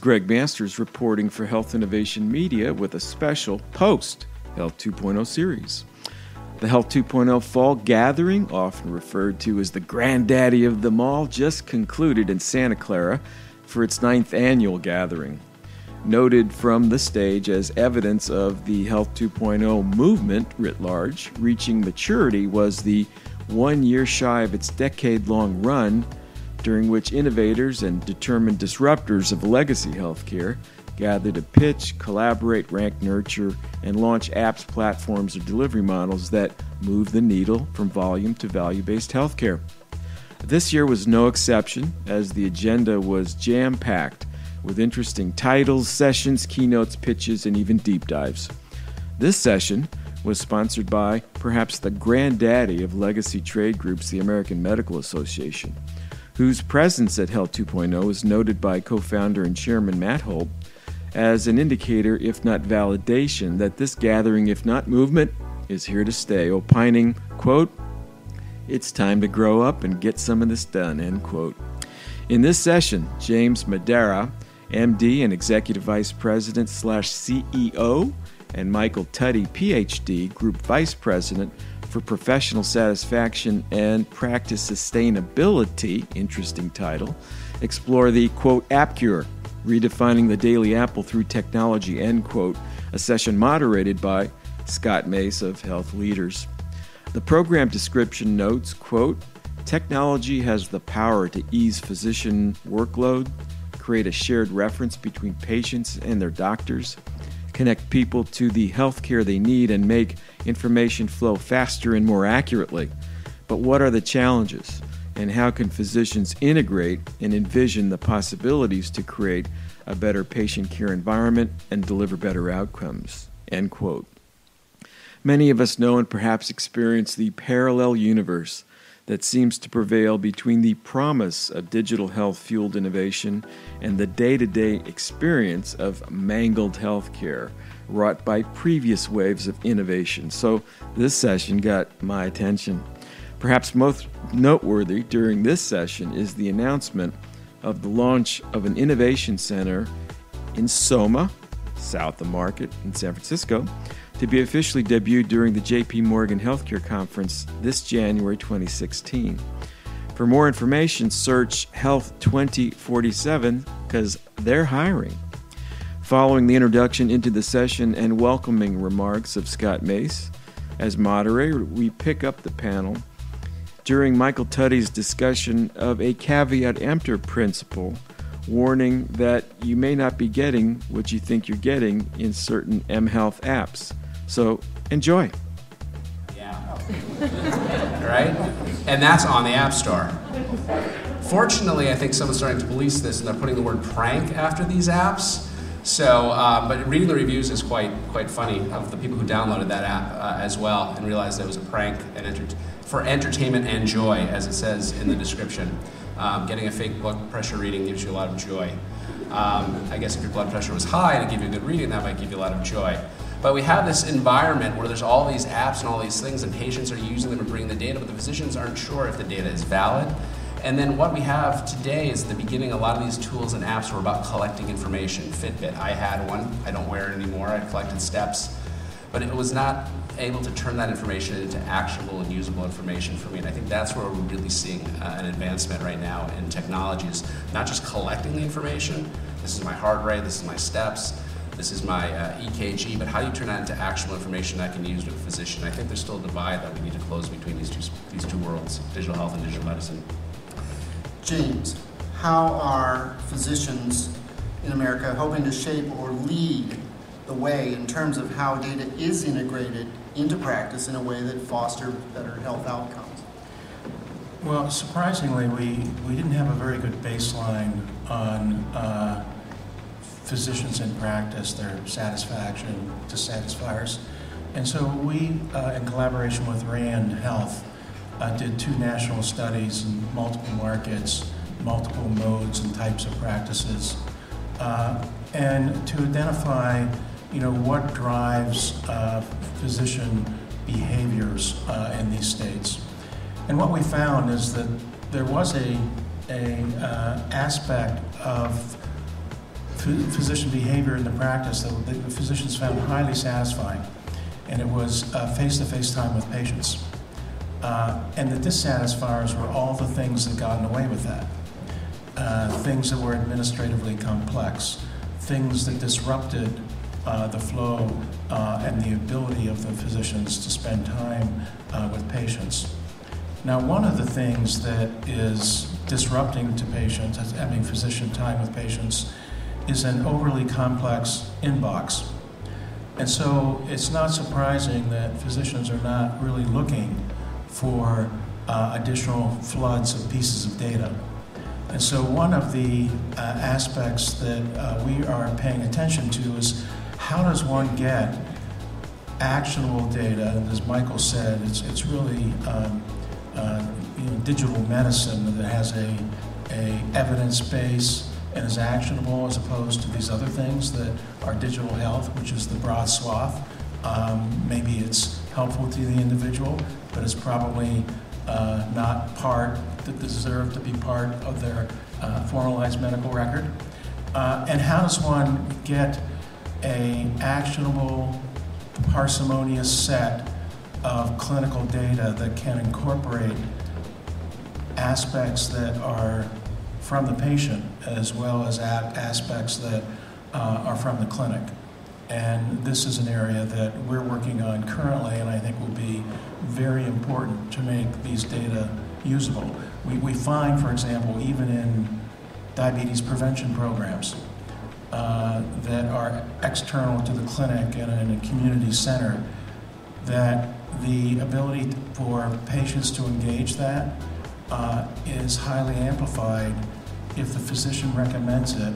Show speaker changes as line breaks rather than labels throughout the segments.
Gregg Masters reporting for Health Innovation Media with a special post Health 2.0 series. The Health 2.0 Fall Gathering, often referred to as the granddaddy of them all, just concluded in Santa Clara for its ninth annual gathering. Noted from the stage as evidence of the Health 2.0 movement writ large, reaching maturity was the one year shy of its decade long run, during which innovators and determined disruptors of legacy healthcare gather to pitch, collaborate, rank, nurture, and launch apps, platforms, or delivery models that move the needle from volume to value based healthcare. This year was no exception, as the agenda was jam packed with interesting titles, sessions, keynotes, pitches, and even deep dives. This session was sponsored by perhaps the granddaddy of legacy trade groups, the American Medical Association, whose presence at Health 2.0 is noted by co founder and chairman Matt Holt as an indicator, if not validation, that this gathering, if not movement, is here to stay, opining, quote, it's time to grow up and get some of this done, end quote. In this session, James Madara, MD and Executive Vice President slash CEO, and Michael Tutty, PhD, Group Vice President for Professional Satisfaction and Practice Sustainability, interesting title, explore the quote, app cure Redefining the Daily Apple Through Technology, end quote, a session moderated by Scott Mace of Health Leaders. The program description notes, quote, Technology has the power to ease physician workload, create a shared reference between patients and their doctors, connect people to the health care they need, and make information flow faster and more accurately. But what are the challenges? and how can physicians integrate and envision the possibilities to create a better patient care environment and deliver better outcomes end quote many of us know and perhaps experience the parallel universe that seems to prevail between the promise of digital health fueled innovation and the day to day experience of mangled healthcare wrought by previous waves of innovation. So, this session got my attention. Perhaps most noteworthy during this session is the announcement of the launch of an innovation center in Soma, south of Market in San Francisco, to be officially debuted during the JP Morgan Healthcare Conference this January 2016. For more information, search Health 2047 because they're hiring. Following the introduction into the session and welcoming remarks of Scott Mace, as moderator, we pick up the panel during Michael Tutty's discussion of a caveat emptor principle, warning that you may not be getting what you think you're getting in certain M Health apps. So enjoy.
Yeah. right? And that's on the App Store. Fortunately, I think someone's starting to police this and they're putting the word prank after these apps. So, uh, but reading the reviews is quite quite funny of the people who downloaded that app uh, as well and realized that it was a prank and enter- for entertainment and joy, as it says in the description. Um, getting a fake blood pressure reading gives you a lot of joy. Um, I guess if your blood pressure was high and it gave you a good reading, that might give you a lot of joy. But we have this environment where there's all these apps and all these things, and patients are using them to bring the data, but the physicians aren't sure if the data is valid. And then what we have today is the beginning, a lot of these tools and apps were about collecting information. Fitbit, I had one, I don't wear it anymore, I collected steps. But it was not able to turn that information into actionable and usable information for me. And I think that's where we're really seeing uh, an advancement right now in technology is not just collecting the information, this is my heart rate, this is my steps, this is my uh, EKG, but how do you turn that into actual information I can use with a physician? I think there's still a divide that we need to close between these two, these two worlds, digital health and digital medicine.
James, how are physicians in America hoping to shape or lead the way in terms of how data is integrated into practice in a way that foster better health outcomes?
Well, surprisingly, we, we didn't have a very good baseline on uh, physicians in practice, their satisfaction to satisfiers. And so we, uh, in collaboration with RAND Health, uh, did two national studies in multiple markets, multiple modes and types of practices, uh, and to identify you know, what drives uh, physician behaviors uh, in these states. And what we found is that there was a, a uh, aspect of physician behavior in the practice that the physicians found highly satisfying, and it was face to face time with patients. Uh, and the dissatisfiers were all the things that got in the way with that. Uh, things that were administratively complex, things that disrupted uh, the flow uh, and the ability of the physicians to spend time uh, with patients. Now, one of the things that is disrupting to patients, having physician time with patients, is an overly complex inbox. And so it's not surprising that physicians are not really looking for uh, additional floods of pieces of data. And so, one of the uh, aspects that uh, we are paying attention to is how does one get actionable data? And as Michael said, it's, it's really um, uh, you know, digital medicine that has a, a evidence base and is actionable as opposed to these other things that are digital health, which is the broad swath. Um, maybe it's helpful to the individual, but it's probably uh, not part that deserve to be part of their uh, formalized medical record. Uh, and how does one get a actionable, parsimonious set of clinical data that can incorporate aspects that are from the patient as well as aspects that uh, are from the clinic. And this is an area that we're working on currently, and I think will be very important to make these data usable. We, we find, for example, even in diabetes prevention programs uh, that are external to the clinic and in a community center, that the ability for patients to engage that uh, is highly amplified if the physician recommends it,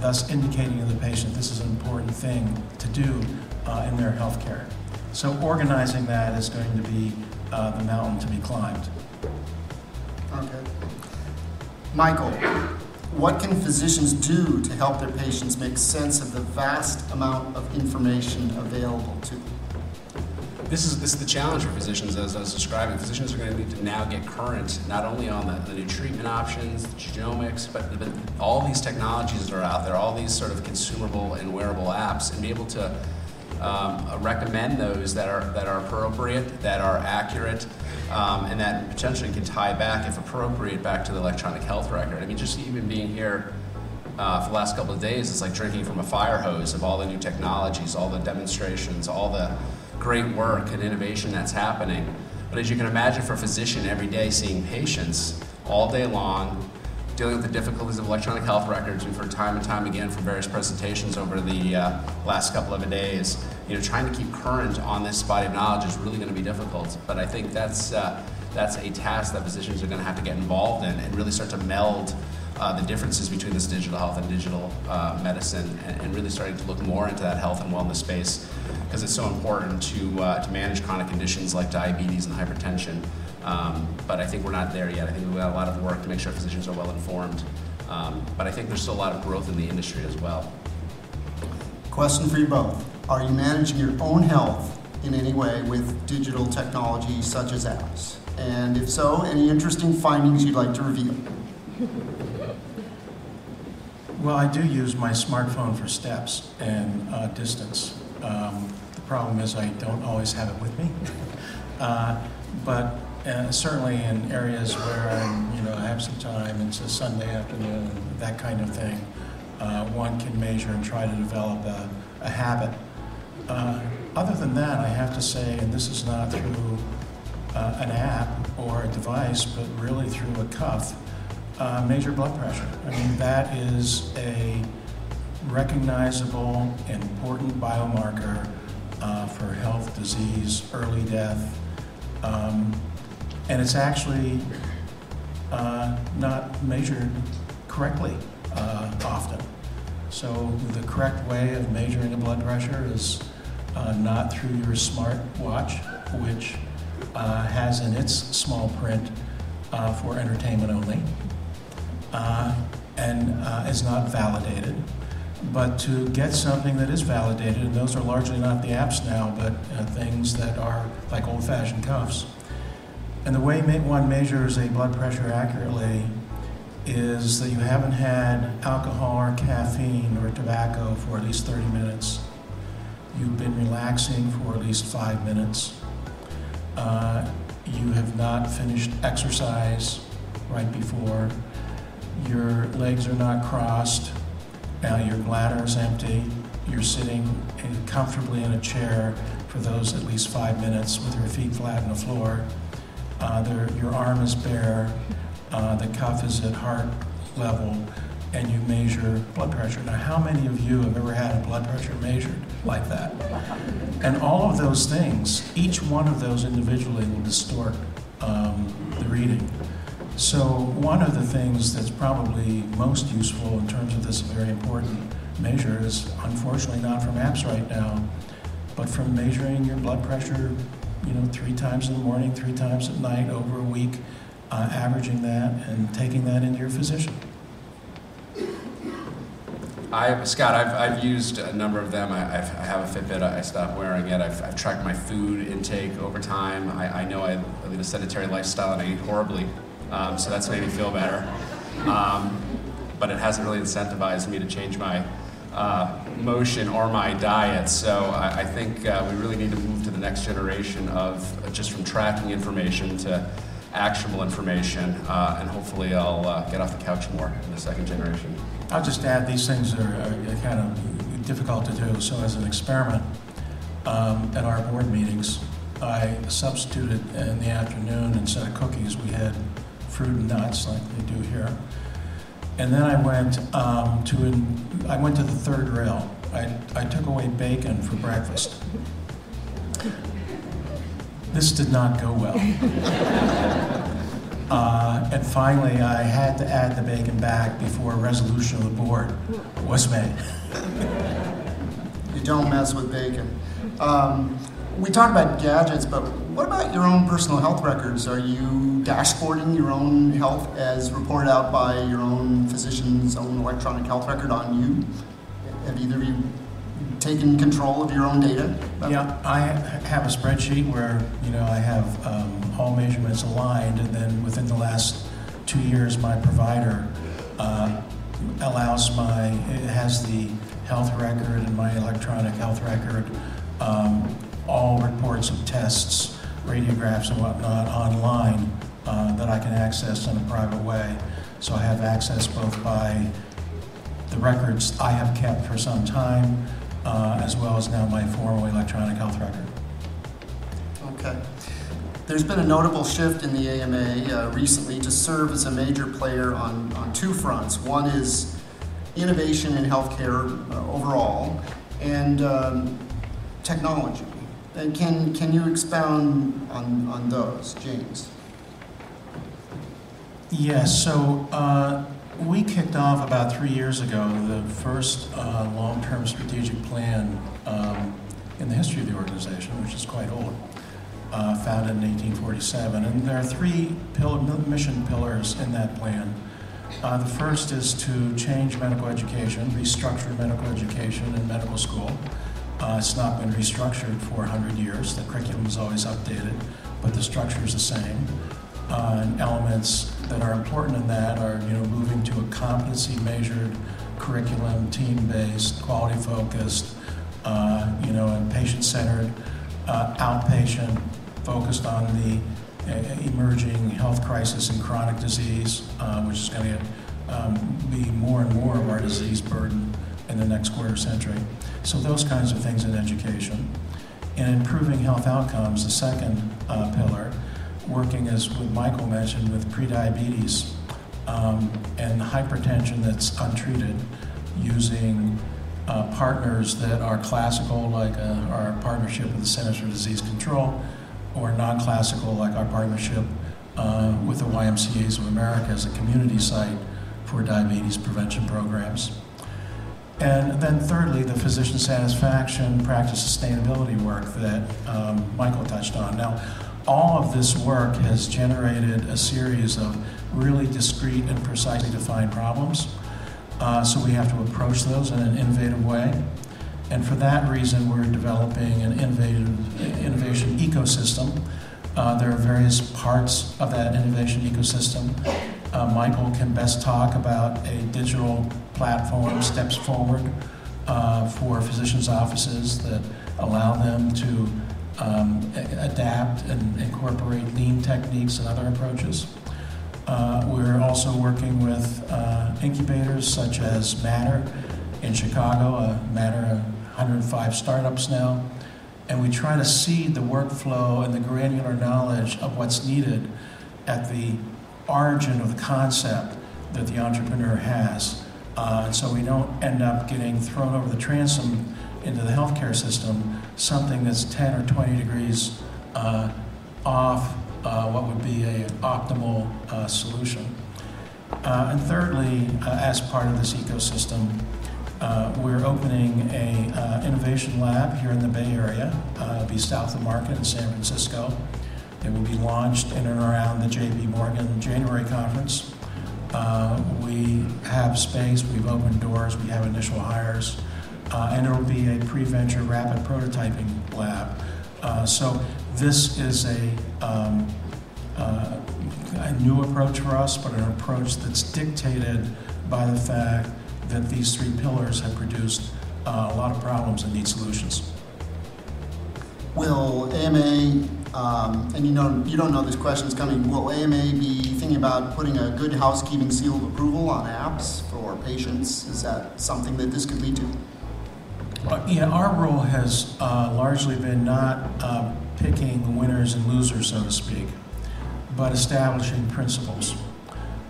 thus indicating to the patient this is an important thing to do uh, in their health care. So organizing that is going to be uh, the mountain to be climbed.
Okay. Michael, what can physicians do to help their patients make sense of the vast amount of information available to them?
This is this is the challenge for physicians, as I was describing. Physicians are going to need to now get current not only on the, the new treatment options, the genomics, but, all these technologies that are out there, all these sort of consumable and wearable apps, and be able to um, recommend those that are that are appropriate, that are accurate, um, and that potentially can tie back, if appropriate, back to the electronic health record. I mean, just even being here. Uh, for the last couple of days, it's like drinking from a fire hose of all the new technologies, all the demonstrations, all the great work and innovation that's happening. But as you can imagine, for a physician every day seeing patients all day long, dealing with the difficulties of electronic health records, we've heard time and time again from various presentations over the uh, last couple of days. You know, trying to keep current on this body of knowledge is really going to be difficult. But I think that's uh, that's a task that physicians are going to have to get involved in and really start to meld uh, the differences between this digital health and digital uh, medicine, and, and, really starting to look more into that health and wellness space because it's so important to, uh, to manage chronic conditions like diabetes and hypertension. Um, but I think we're not there yet. I think we've got a lot of work to make sure physicians are well informed. Um, but I think there's still a lot of growth in the industry as well.
Question for you both Are you managing your own health in any way with digital technology such as apps? And if so, any interesting findings you'd like to reveal?
Well, I do use my smartphone for steps and uh, distance. Um, the problem is I don't always have it with me. Uh, but uh, certainly in areas where I'm, you know, I have some time, it's a Sunday afternoon, that kind of thing, uh, one can measure and try to develop a, a habit. Uh, other than that, I have to say, and this is not through uh, an app or a device, but really through a cuff, uh, major blood pressure. I mean, that is a recognizable, important biomarker uh, for health, disease, early death, um, and it's actually uh, not measured correctly uh, often. So the correct way of measuring a blood pressure is uh, not through your smart watch, which uh, has in its small print uh, for entertainment only, and is not validated but to get something that is validated, and those are largely not the apps now, but uh, things that are like old fashioned cuffs. And the way one measures a blood pressure accurately is that you haven't had alcohol or caffeine or tobacco for at least 30 minutes. You've been relaxing for at least five minutes. Uh, you have not finished exercise right before. Your legs are not crossed. Now your bladder is empty. You're sitting comfortably in a chair for those at least five minutes with your feet flat on the floor. Uh, your arm is bare. Uh, the cuff is at heart level, and you measure blood pressure. Now, how many of you have ever had a blood pressure measured like that? And all of those things, each one of those individually will distort um, the reading. So, one of the things that's probably most useful in terms of this very important measure is unfortunately not from apps right now, but from measuring your blood pressure, you know, three times in the morning, three times at night over a week, uh, averaging that and taking that into your physician.
I, Scott, I've, I've used a number of them. I, I've, I have a Fitbit. I stopped wearing it. I've, I've tracked my food intake over time. I, I know I lead a sedentary lifestyle and I eat horribly um, so that's made me feel better. Um, but it hasn't really incentivized me to change my uh, motion or my diet. So I, I think uh, we really need to move to the next generation of just from tracking information to actionable information, uh, and hopefully I'll uh, get off the couch more in the second generation.
I'll just add these things are, are kind of difficult to do. So as an experiment um, at our board meetings, I substituted in the afternoon instead of cookies, we had fruit and nuts like they do here. And then I went um, to an, I went to the third rail. I, I took away bacon for breakfast. This did not go well. Uh, and finally, I had to add the bacon back before a resolution of the board was made.
you don't mess with bacon. Um, we talk about gadgets, but what about your own personal health records? Are you dashboarding your own health as reported out by your own physician's own electronic health record on you? Have either of you taken control of your own data?
Yeah, I have a spreadsheet where you know I have um, all measurements aligned, and then within the last two years, my provider uh, allows my has the health record and my electronic health record. Um, all reports of tests, radiographs, and whatnot online uh, that I can access in a private way. So I have access both by the records I have kept for some time, uh, as well as now my formal electronic health record.
Okay. There's been a notable shift in the AMA uh, recently to serve as a major player on, on two fronts. One is innovation in healthcare uh, overall, and um, technology. And can, can you expound on, on those, James?
Yes, so uh, we kicked off about three years ago the first uh, long term strategic plan um, in the history of the organization, which is quite old, uh, founded in 1847. And there are three mission pillars in that plan. Uh, the first is to change medical education, restructure medical education and medical school. Uh, it's not been restructured for 100 years. The curriculum is always updated, but the structure is the same. Uh, and elements that are important in that are, you know, moving to a competency-measured curriculum, team-based, quality-focused, uh, you know, and patient-centered, uh, outpatient, focused on the uh, emerging health crisis and chronic disease, uh, which is going to um, be more and more of our disease burden in the next quarter century. So those kinds of things in education. And improving health outcomes, the second uh, pillar, working as what Michael mentioned with prediabetes um, and hypertension that's untreated using uh, partners that are classical, like uh, our partnership with the Centers for Disease Control, or non classical, like our partnership uh, with the YMCAs of America as a community site for diabetes prevention programs. And then thirdly, the physician satisfaction, practice sustainability work that um, Michael touched on. Now, all of this work has generated a series of really discrete and precisely defined problems Uh, so we have to approach those in an innovative way. And for that reason, we're developing an innovative, innovation ecosystem. Uh, there are various parts of that innovation ecosystem. Uh, Michael can best talk about a digital platform, steps forward uh, for physicians' offices that allow them to um, adapt and incorporate lean techniques and other approaches. Uh, we're also working with uh, incubators such as Matter in Chicago, uh, Matter, 105 startups now, and we try to seed the workflow and the granular knowledge of what's needed at the origin of the concept that the entrepreneur has. Uh, and so we don't end up getting thrown over the transom into the healthcare system something that's 10 or 20 degrees uh, off uh, what would be an optimal uh, solution. Uh, and thirdly, uh, as part of this ecosystem, we're opening a innovation lab here in the Bay Area. be south of Market in San Francisco. It will be launched in and around the JP Morgan January conference. we have space, we've opened doors, we have initial hires uh, and it will be a pre-venture rapid prototyping lab. Uh, so this is a, um, uh, a new approach for us, but an approach that's dictated by the fact that these three pillars have produced uh, a lot of problems and need solutions.
Will AMA, um, and you know you don't know this question is coming, will AMA be thinking about putting a good housekeeping seal of approval on apps for patients? Is that something that this could lead to?
Uh, yeah, our role has uh, largely been not uh, picking winners and losers, so to speak, but establishing principles.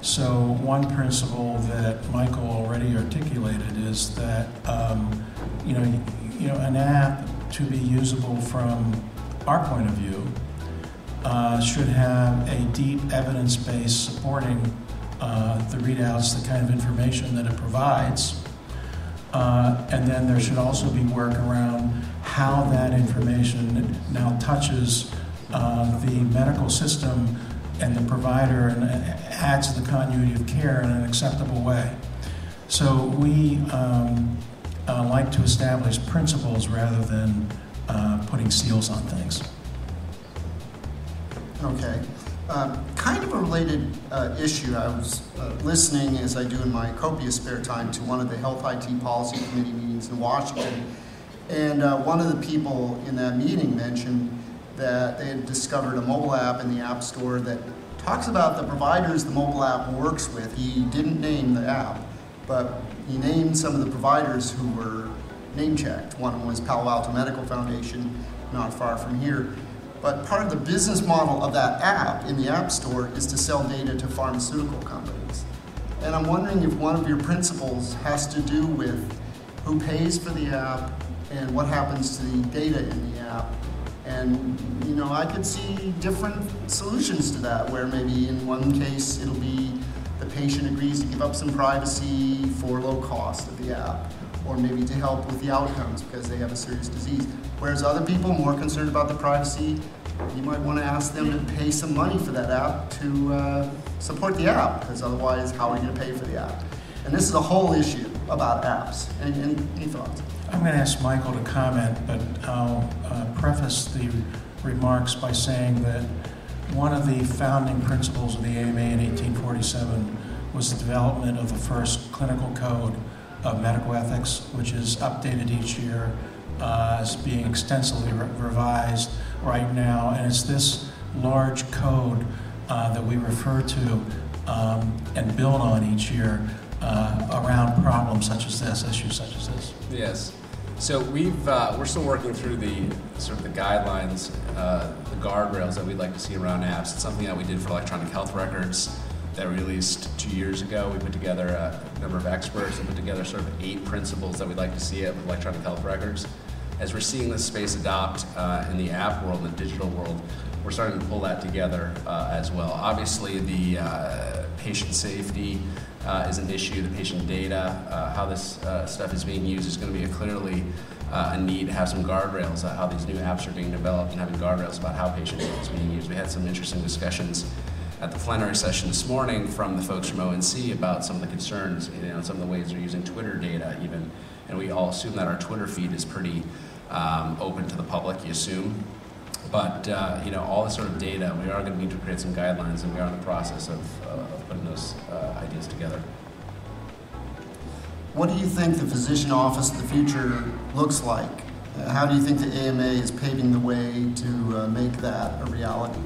So, one principle that Michael already articulated is that um, you know, you know, an app to be usable from our point of view uh, should have a deep evidence base supporting uh, the readouts, the kind of information that it provides uh, and then there should also be work around how that information now touches uh, the medical system and the provider and adds to the continuity of care in an acceptable way. So we um, uh, like to establish principles rather than uh, putting seals on things.
Okay. Uh, kind of a related uh, issue. I was uh, listening, as I do in my copious spare time, to one of the Health IT Policy Committee meetings in Washington. And uh, one of the people in that meeting mentioned that they had discovered a mobile app in the App Store that talks about the providers the mobile app works with. He didn't name the app, but he named some of the providers who were name checked. One was Palo Alto Medical Foundation, not far from here. But part of the business model of that app in the App Store is to sell data to pharmaceutical companies. And I'm wondering if one of your principles has to do with who pays for the app and what happens to the data in the app. And you know, I could see different solutions to that, where maybe in one case it'll be the patient agrees to give up some privacy for low cost of the app, or maybe to help with the outcomes because they have a serious disease. Whereas other people more concerned about the privacy, you might want to ask them to pay some money for that app to uh, support the app, because otherwise, how are you going to pay for the app? And this is a whole issue about apps. Any, any, any thoughts?
I'm going to ask Michael to comment, but I'll uh, preface the remarks by saying that one of the founding principles of the AMA in 1847 was the development of the first clinical code of medical ethics, which is updated each year uh, is being extensively re- revised right now, and it's this large code uh, that we refer to um, and build on each year uh, around problems such as this, issues such as this.
Yes. So we've uh, we're still working through the sort of the guidelines, uh, the guardrails that we'd like to see around apps. It's something that we did for electronic health records that released two years ago. We put together a number of experts and put together sort of eight principles that we'd like to see with electronic health records as we're seeing this space adopt uh, in the app world, the digital world, we're starting to pull that together uh, as well. Obviously, the uh, patient safety uh, is an issue, the patient data, uh, how this uh, stuff is being used is going to be a clearly a need to have some guardrails, how these new apps are being developed, and having guardrails about how patient data is being used. We had some interesting discussions at the plenary session this morning from the folks from ONC about some of the concerns, you know, some of the ways they're using Twitter data even. And we all assume that our Twitter feed is pretty um, open to the public, you assume. But, uh, you know, all this sort of data, we are going to need to create some guidelines, and we are in the process of, uh, of putting those uh, ideas together.
What do you think the physician office of the future looks like? How do you think the AMA is paving the way to uh, make that a reality?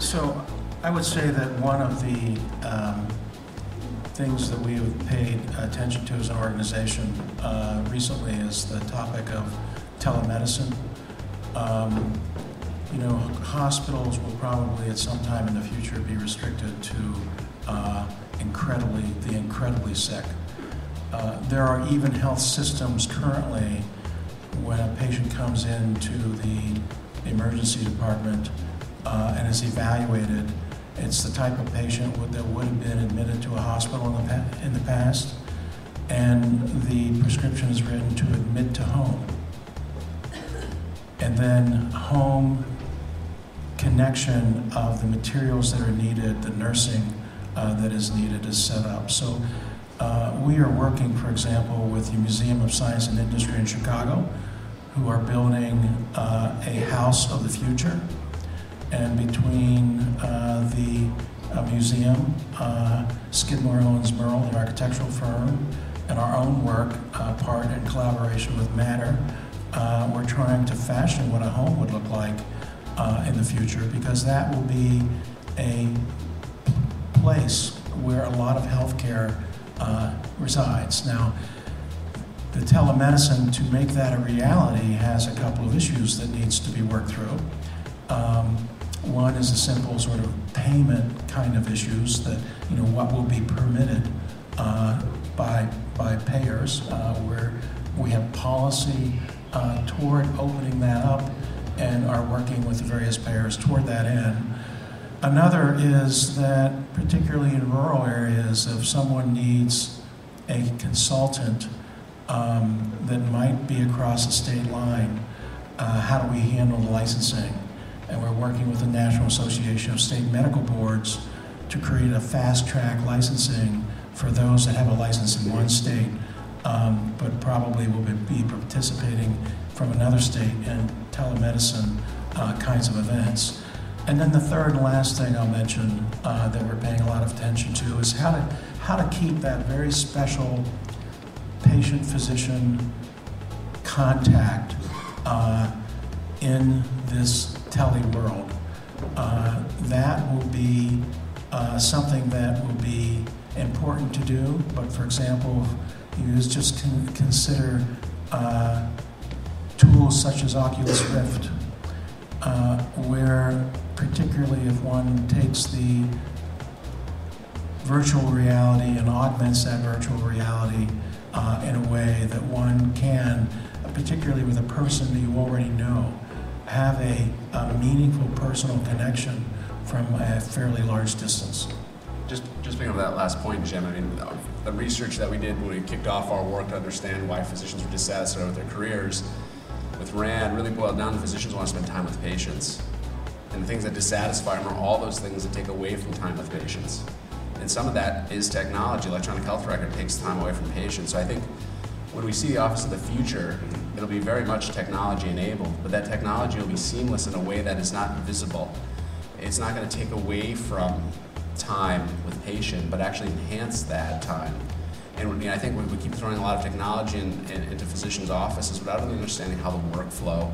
So I would say that one of the um, things that we have paid attention to as an organization uh, recently is the topic of telemedicine. Um, you know, hospitals will probably at some time in the future be restricted to uh, incredibly the incredibly sick. Uh, there are even health systems currently when a patient comes into the emergency department uh, and is evaluated. It's the type of patient that would have been admitted to a hospital in the, in the past, and the prescription is written to admit to home. And then home connection of the materials that are needed, the nursing uh, that is needed is set up. So uh, we are working, for example, with the Museum of Science and Industry in Chicago, who are building uh, a house of the future and between uh, the uh, museum, uh, Skidmore, Owings Merrill, the architectural firm, and our own work, uh, part in collaboration with Matter, uh, we're trying to fashion what a home would look like uh, in the future because that will be a place where a lot of healthcare resides. Now, the telemedicine to make that a reality has a couple of issues that needs to be worked through. One is a simple sort of payment kind of issues that, you know, what will be permitted uh, by, by payers, uh, where we have policy uh, toward opening that up and are working with the various payers toward that end. Another is that, particularly in rural areas, if someone needs a consultant um, that might be across a state line, uh, how do we handle the licensing? And we're working with the National Association of State Medical Boards to create a fast track licensing for those that have a license in one state, um, but probably will be participating from another state in telemedicine uh, kinds of events. And then the third and last thing I'll mention uh, that we're paying a lot of attention to is how to how to keep that very special patient-physician contact uh, in this world. Uh, that will be uh, something that will be important to do, but for example, you just can consider uh, tools such as Oculus Rift, uh, where particularly if one takes the virtual reality and augments that virtual reality uh, in a way that one can, particularly with a person that you already know, have a, a meaningful personal connection from a fairly large distance.
Just, just picking up that last point, Jim. I mean, uh, the research that we did when we kicked off our work to understand why physicians were dissatisfied with their careers with RAND really boiled down to physicians want to spend time with patients. And the things that dissatisfy them are all those things that take away from time with patients. And some of that is technology. Electronic health record takes time away from patients. So I think when we see the Office of the Future, it'll be very much technology enabled, but that technology will be seamless in a way that is not visible. It's not going to take away from time with patient, but actually enhance that time. And I think we, keep throwing a lot of technology in, in, into physicians' offices without really understanding how the workflow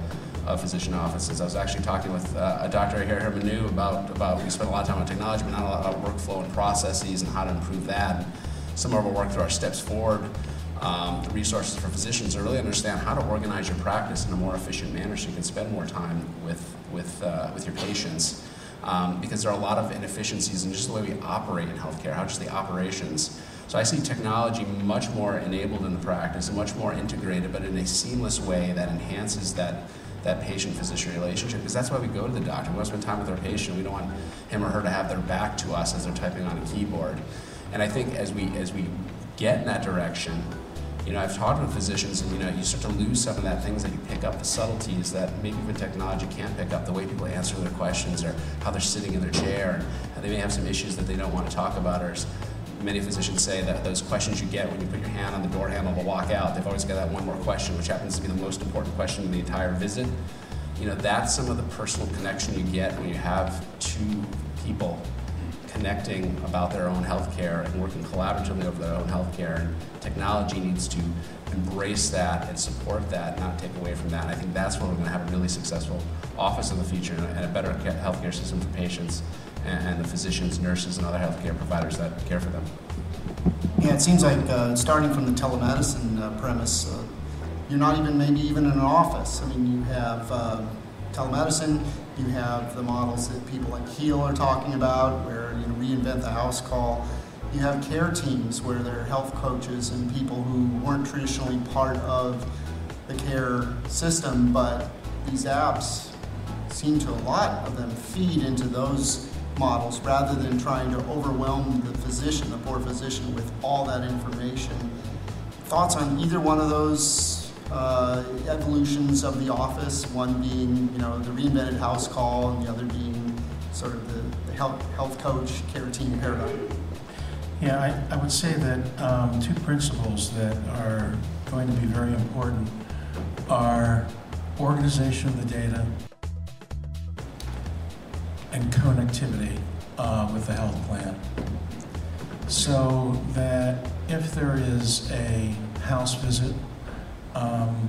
of physician offices. I was actually talking with uh, a doctor here, Hermanu, about, about we spend a lot of time on technology, but not a lot about workflow and processes and how to improve that. Some of our work through our steps forward um, the resources for physicians to really understand how to organize your practice in a more efficient manner so you can spend more time with, with, uh, with your patients. Um, because there are a lot of inefficiencies in just the way we operate in healthcare, how just the operations. So I see technology much more enabled in the practice and much more integrated, but in a seamless way that enhances that that patient-physician relationship because that's why we go to the doctor. We want to spend time with our patient. We don't want him or her to have their back to us as they're typing on a keyboard. And I think as we as we get in that direction, you know, I've talked with physicians, and you know, you start to lose some of that things that you pick up, the subtleties that maybe even technology can't pick up, the way people answer their questions, or how they're sitting in their chair, and they may have some issues that they don't want to talk about, or many physicians say that those questions you get when you put your hand on the door handle to walk out, they've always got that one more question, which happens to be the most important question in the entire visit. You know, that's some of the personal connection you get when you have two people connecting about their own healthcare and working collaboratively over their own healthcare. And technology needs to embrace that and support that, not take away from that. And I think that's where we're going to have a really successful office in the future and a better healthcare system for patients and, the physicians, nurses, and other healthcare providers that care for them.
Yeah, it seems like uh, starting from the telemedicine uh, premise, uh, you're not even maybe even in an office. I mean, you have uh, telemedicine, you have the models that people like Heal are talking about, where you know, reinvent the house call. You have care teams where there are health coaches and people who weren't traditionally part of the care system, but these apps seem to a lot of them feed into those models rather than trying to overwhelm the physician, the poor physician, with all that information. Thoughts on either one of those uh, evolutions of the office, one being, you know, the reinvented house call and the other being sort of the, the health, health coach care team paradigm?
Yeah, I, I would say that um, two principles that are going to be very important are organization of the data and connectivity uh, with the health plan. So that if there is a house visit, um,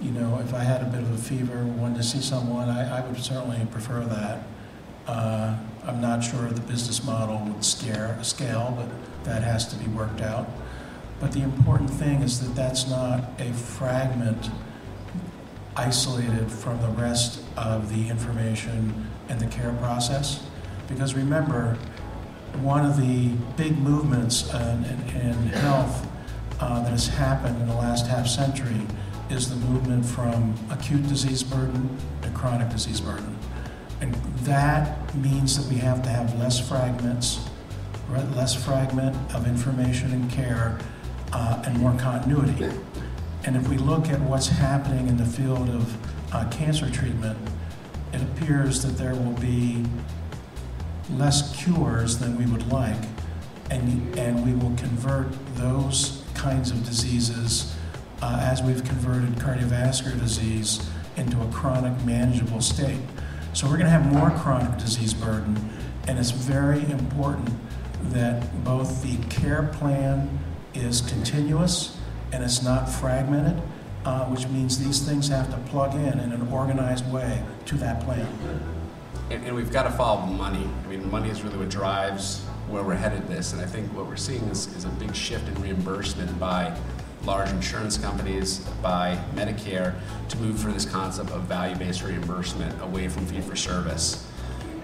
you know, if I had a bit of a fever, wanted to see someone, I, I would certainly prefer that. Uh, I'm not sure the business model would scare, scale, but that has to be worked out. But the important thing is that that's not a fragment isolated from the rest of the information and the care process. Because remember, one of the big movements in, in, in health uh, that has happened in the last half century is the movement from acute disease burden to chronic disease burden. And that means that we have to have less fragments, less fragment of information and care, uh, and more continuity. And if we look at what's happening in the field of uh, cancer treatment, it appears that there will be less cures than we would like, and, and we will convert those kinds of diseases uh, as we've converted cardiovascular disease into a chronic manageable state. So we're going to have more chronic disease burden, and it's very important that both the care plan is continuous and it's not fragmented uh, which means these things have to plug in in an organized way to that plan.
And, and, we've got to follow money. I mean, money is really what drives where we're headed this. And I think what we're seeing is, is a big shift in reimbursement by large insurance companies, by Medicare, to move for this concept of value based reimbursement away from fee for service.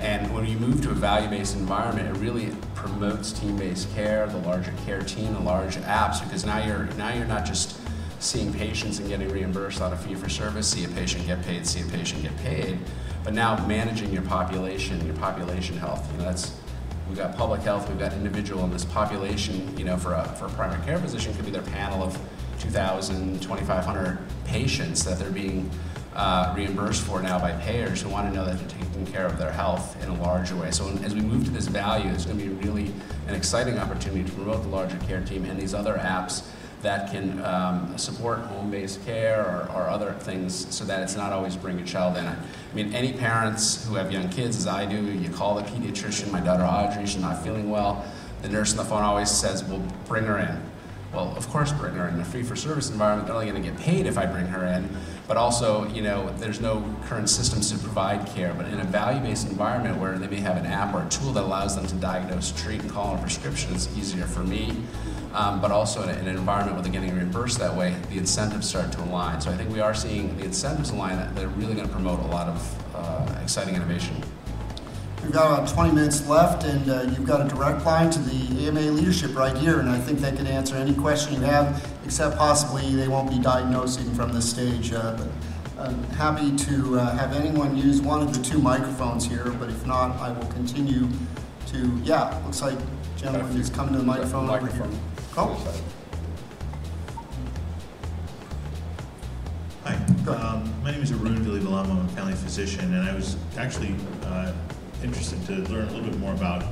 And when you move to a value-based environment, it really promotes team-based care, the larger care team, the large apps, because now you're now you're not just seeing patients and getting reimbursed on a fee for service, see a patient get paid, see a patient get paid, but now managing your population, your population health. You know, that's we've got public health, we've got individual, and this population, you know, for a, for a primary care physician could be their panel of 2,000, 2,500 patients that they're being uh, reimbursed for now by payers who want to know that they're taking care of their health in a larger way. So as we move to this value, it's going to be really an exciting opportunity to promote the larger care team and these other apps that can um, support home-based care or, or, other things so that it's not always bring a child in. I mean, any parents who have young kids, as I do, you call the pediatrician, my daughter Audrey, she's not feeling well. The nurse on the phone always says, well, bring her in. Well, of course, bring her in. A fee-for-service environment, they're only to get paid if I bring her in. But also, you know, there's no current systems to provide care. But in a value-based environment where they may have an app or a tool that allows them to diagnose, treat, and call on a prescription, it's easier for me um, but also in, in, an environment where they're getting reimbursed that way, the incentives start to align. So I think we are seeing the incentives align that they're really going to promote a lot of uh, exciting innovation.
We've got about 20 minutes left, and uh, you've got a direct line to the AMA leadership right here, and I think they can answer any question you have, except possibly they won't be diagnosing from this stage. Uh, but I'm happy to uh, have anyone use one of the two microphones here, but if not, I will continue to, yeah, looks like gentleman is coming to the microphone, the
microphone
over here. Oh.
Hi, um, my name is Arun Vilibalama. I'm a family physician, and I was actually uh, interested to learn a little bit more about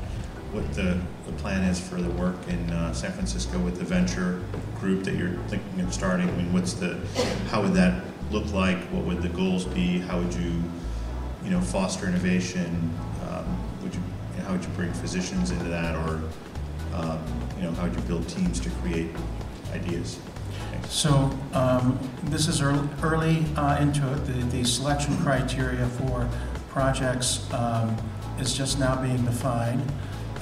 what the, the plan is for the work in uh, San Francisco with the venture group that you're thinking of starting. I mean, what's the, how would that look like? What would the goals be? How would you, you know, foster innovation? Um, would you, you know, how would you bring physicians into that, or um, you know, how would you build teams to create ideas?
So um, this is early, early uh, into it. The, the selection criteria for projects um, is just now being defined.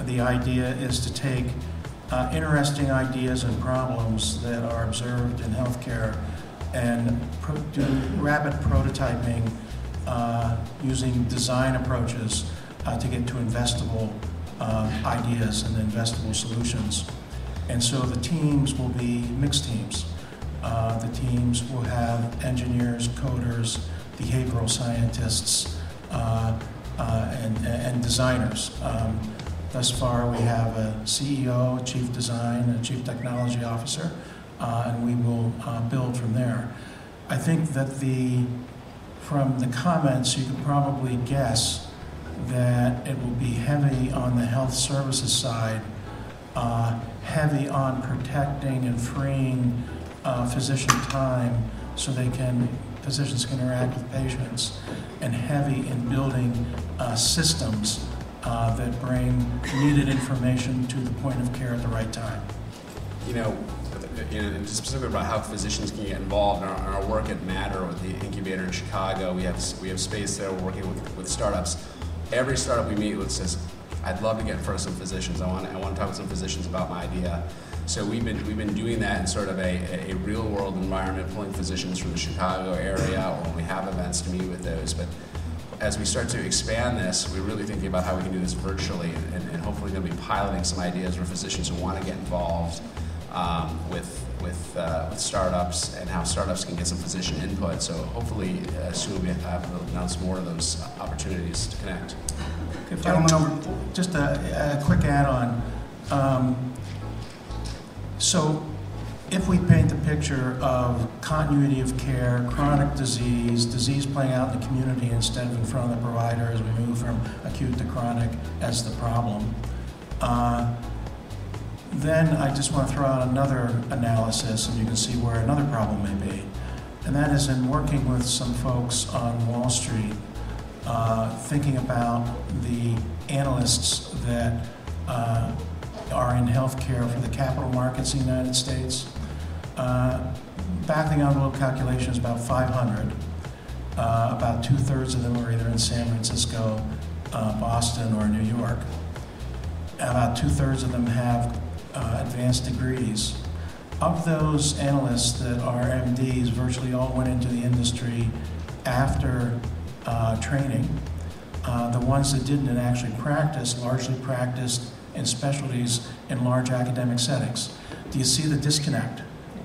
The idea is to take uh, interesting ideas and problems that are observed in healthcare and pro- do rapid prototyping uh, using design approaches uh, to get to investable uh, ideas and investable solutions. And so the teams will be mixed teams. Uh, the teams will have engineers, coders, behavioral scientists, uh, and, and designers. Um, thus far, we have a CEO, a chief design, a chief technology officer, uh, and we will uh, build from there. I think that the from the comments, you can probably guess that it will be heavy on the health services side, uh, heavy on protecting and freeing uh, physician time so they can physicians can interact with patients, and heavy in building uh, systems uh, that bring needed information to the point of care at the right time.
you know, and specifically about how physicians can get involved in our, in our work at Matter with the incubator in Chicago. We have we have space there. We're working with, with startups. Every startup we meet with says, "I'd love to get in front of some physicians. I want I want to talk with some physicians about my idea." So we've been we've been doing that in sort of a, a, a real world environment, pulling physicians from the Chicago area, or when we have events to meet with those. But as we start to expand this, we're really thinking about how we can do this virtually, and, and hopefully going to be piloting some ideas for physicians who want to get involved um, with with, uh, with startups and how startups can get some physician input. So hopefully uh, soon we'll able to announce more of those opportunities to connect.
I-
Gentlemen
Just a, a quick add-on. Um, so, if we paint the picture of continuity of care, chronic disease, disease playing out in the community instead of in front of the provider as we move from acute to chronic as the problem, uh, then I just want to throw out another analysis, and you can see where another problem may be. And that is in working with some folks on Wall Street, uh, thinking about the analysts that uh, are in healthcare for the capital markets in the United States. Uh, back the envelope calculation is about 500. Uh, about two thirds of them are either in San Francisco, uh, Boston, or New York. About two thirds of them have uh, advanced degrees. Of those analysts that are MDs, virtually all went into the industry after uh, training. Uh, the ones that didn't and actually practiced largely practiced in specialties in large academic settings. Do you see the disconnect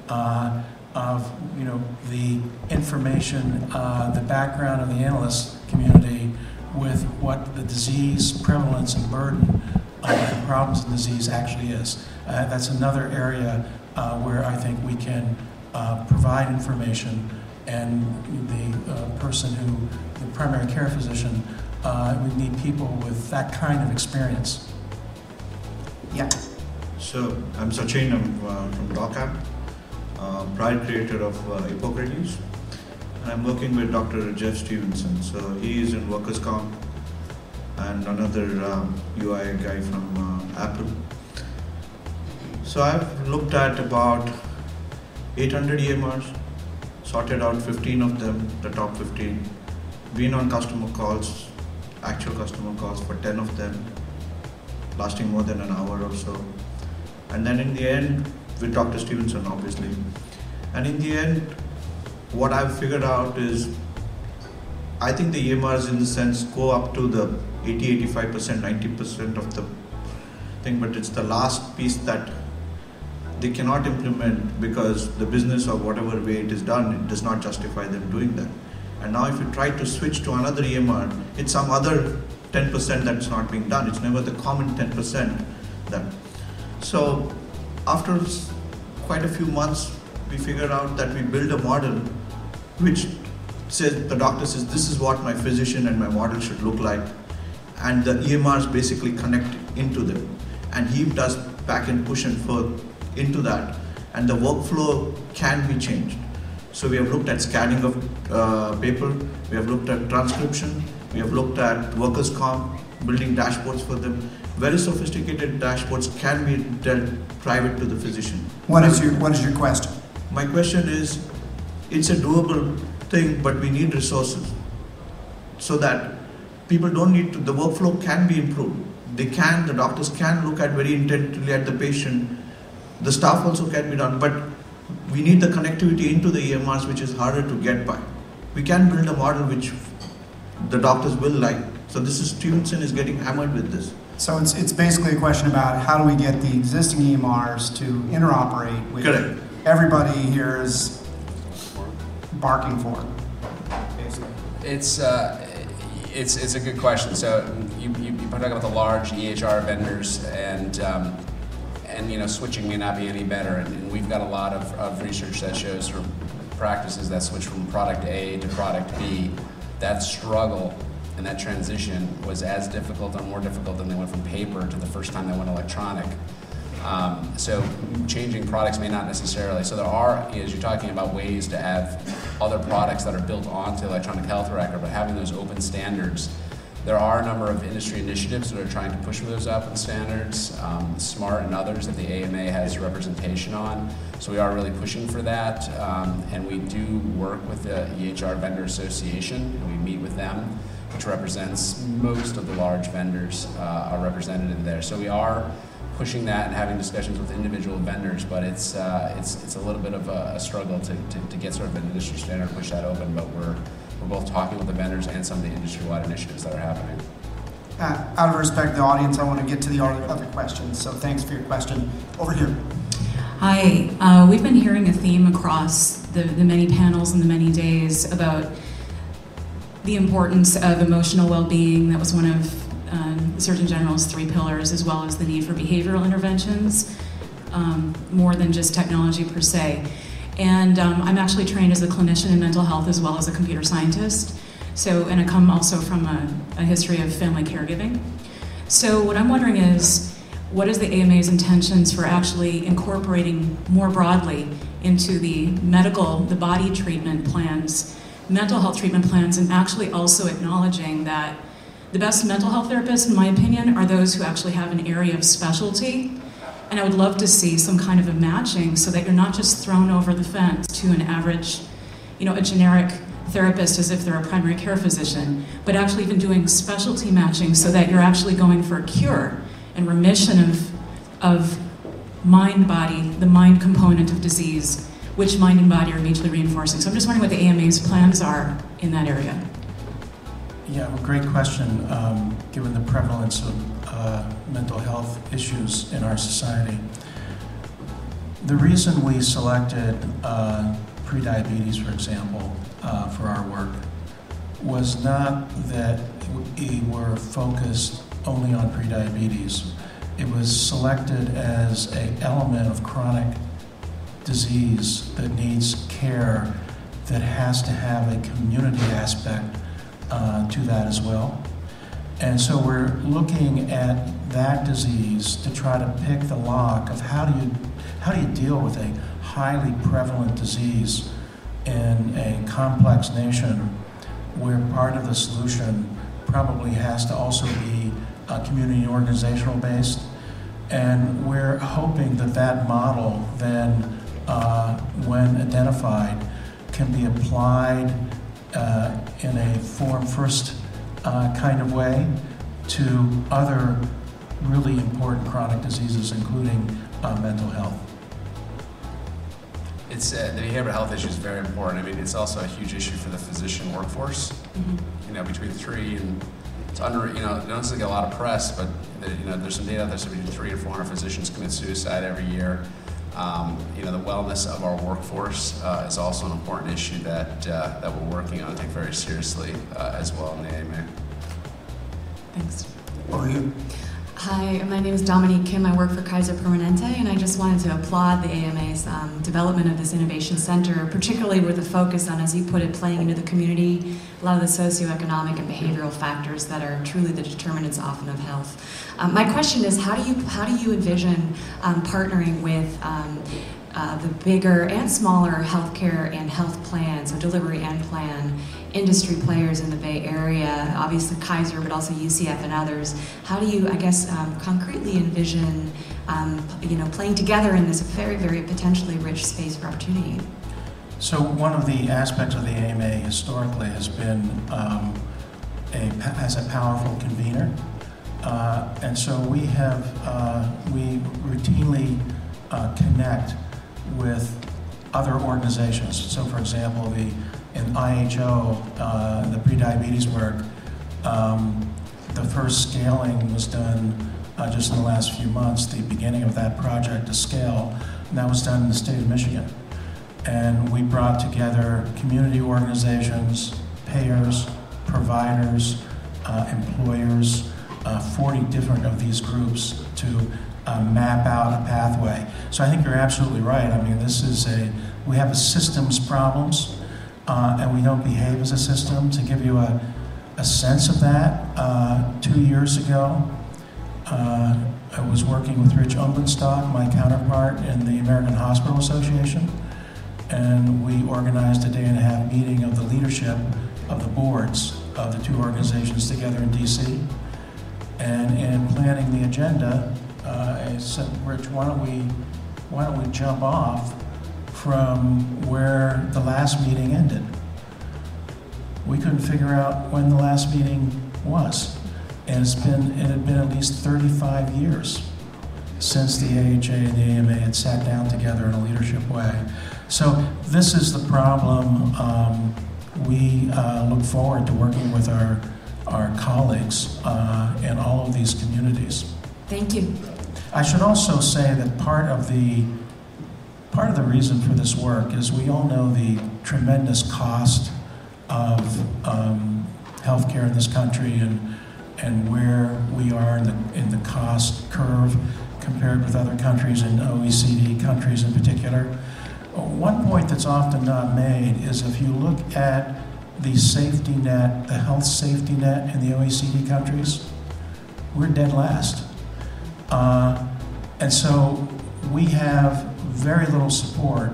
uh, of you know the information, uh, the background of the analyst community with what the disease prevalence and burden of the problems of disease actually is? Uh, that's another area uh, where I think we can uh, provide information, and the uh, person who, the primary care physician, we need people with that kind of experience.
Yeah.
So I'm Sachin. I'm uh, from DocApp, uh, creator of uh, Hippocrates, and I'm working with Dr. Jeff Stevenson. So he is in workers' comp, and another um, UI guy from uh, Apple. So I've looked at about 800 EMRs, sorted out 15 of them, the top 15, been on customer calls, actual customer calls for 10 of them, lasting more than an hour or so. And then in the end, with to Stevenson, obviously. And in the end, what I've figured out is I think the EMRs, in the sense, go up to the 80, 85%, 90% of the thing, but it's the last piece that they cannot implement because the business or whatever way it is done, it does not justify them doing that. And now, if you try to switch to another EMR, it's some other 10% that's not being done. It's never the common 10% that. So, after quite a few months, we figured out that we build a model which says the doctor says this is what my physician and my model should look like, and the EMRs basically connect into them, and he does back and push and forth into that, and the workflow can be changed. So we have looked at scanning of uh, paper, we have looked at transcription, we have looked at workers' comp, building dashboards for them. Very sophisticated dashboards can be dealt private to the physician.
What is your What is your question?
My question is, it's a doable thing, but we need resources so that people don't need to. The workflow can be improved. They can. The doctors can look at very intently at the patient. The staff also can be done, but we need the connectivity into the EMRs, which is harder to get by. We can build a model which the doctors will like. So this is Stevenson is getting hammered with this.
So it's, it's basically a question about how do we get the existing EMRs to interoperate with
Correct.
everybody here is barking for. Basically.
It's uh, it's it's a good question. So you you, you talk about the large EHR vendors and. Um, and you know, switching may not be any better. And, and we've got a lot of, of research that shows from practices that switch from product A to product B, that struggle and that transition was as difficult or more difficult than they went from paper to the first time they went electronic. Um, so changing products may not necessarily. So there are, as you're talking about, ways to have other products that are built onto electronic health record, but having those open standards. There are a number of industry initiatives that are trying to push those in standards, um, SMART and others that the AMA has representation on. So we are really pushing for that, um, and we do work with the EHR Vendor Association, and we meet with them, which represents most of the large vendors uh, are represented in there. So we are pushing that and having discussions with individual vendors, but it's uh, it's it's a little bit of a, a struggle to, to, to, get sort of an industry standard push that open. But we're we're both talking with the vendors and some of the industry-wide initiatives that are happening.
Uh, out of respect to the audience, I want to get to the other questions. So thanks for your question. Over here.
Hi. Uh, we've been hearing a theme across the, the many panels and the many days about the importance of emotional well-being. That was one of um, the Surgeon General's three pillars, as well as the need for behavioral interventions, um, more than just technology per se. And um, I'm actually trained as a clinician in mental health as well as a computer scientist. So, and I come also from a, a history of family caregiving. So, what I'm wondering is, what is the AMA's intentions for actually incorporating more broadly into the medical, the body treatment plans, mental health treatment plans, and actually also acknowledging that the best mental health therapists, in my opinion, are those who actually have an area of specialty and I would love to see some kind of a matching so that you're not just thrown over the fence to an average, you know, a generic therapist as if they're a primary care physician, but actually even doing specialty matching so that you're actually going for a cure and remission of, of mind body, the mind component of disease, which mind and body are mutually reinforcing. So I'm just wondering what the AMA's plans are in that area.
Yeah, well, great question, um, given the prevalence of uh, mental health issues in our society. The reason we selected uh, prediabetes, for example, uh, for our work was not that we were focused only on prediabetes. It was selected as an element of chronic disease that needs care that has to have a community aspect uh, to that as well. And so we're looking at that disease to try to pick the lock of how do you how do you deal with a highly prevalent disease in a complex nation where part of the solution probably has to also be uh, community organizational based. And we're hoping that that model then uh, when identified can be applied uh, in a form first uh, kind of way to other really important chronic diseases, including uh, mental health.
It's uh, the behavioral health issue is very important. I mean, it's also a huge issue for the physician workforce. Mm-hmm. You know, between three and it's under. You know, it doesn't get a lot of press, but you know, there's some data that says between three and 400 physicians commit suicide every year. Um, you know, the wellness of our workforce uh, is also an important issue that, uh, that we're working on and take very seriously uh, as well in the AMA.
Thanks.
Over here.
Hi, my name is Dominique Kim. I work for Kaiser Permanente, and I just wanted to applaud the AMA's um, development of this innovation center, particularly with a focus on, as you put it, playing into the community, a lot of the socioeconomic and behavioral factors that are truly the determinants often of health. Um, my question is, how do you how do you envision um, partnering with um, uh, the bigger and smaller healthcare and health plans, so delivery and plan industry players in the Bay Area, obviously Kaiser, but also UCSF and others. How do you, I guess, um, concretely envision, um, you know, playing together in this very, very potentially rich space for opportunity?
So one of the aspects of the AMA historically has been um, a, as a powerful convener. Uh, and so we have, uh, we routinely uh, connect with other organizations. So for example, the in IHO, uh, the prediabetes work, um, the first scaling was done uh, just in the last few months, the beginning of that project to scale, and that was done in the state of Michigan. And we brought together community organizations, payers, providers, uh, employers, uh, 40 different of these groups to uh, map out a pathway. So I think you're absolutely right. I mean, this is a, we have a systems problems uh, and we don't behave as a system. To give you a, a sense of that, uh, two years ago, uh, I was working with Rich Umbdenstock, my counterpart in the American Hospital Association, and we organized a day and a half meeting of the leadership of the boards of the two organizations together in DC. And in planning the agenda, I said, Rich, why don't we, why don't we jump off from where the last meeting ended. We couldn't figure out when the last meeting was. And it's been, it had been at least 35 years since the AHA and the AMA had sat down together in a leadership way. So this is the problem. Um, we uh, look forward to working with our, our colleagues uh, in all of these communities.
Thank you.
I should also say that part of the Part of the reason for this work is we all know the tremendous cost of um, healthcare in this country and and where we are in the in the cost curve compared with other countries and OECD countries in particular. One point that's often not made is if you look at the safety net, the health safety net in the OECD countries, we're dead last. Uh, and so we have very little support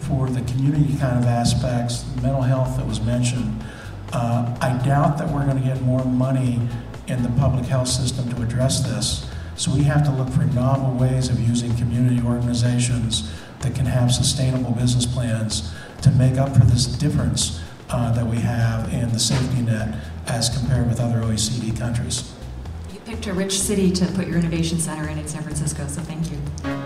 for the community kind of aspects, mental health that was mentioned. Uh, I doubt that we're going to get more money in the public health system to address this. So we have to look for novel ways of using community organizations that can have sustainable business plans to make up for this difference uh, that we have in the safety net as compared with other OECD countries.
Picked a rich city to put your innovation center in in San Francisco, so thank you.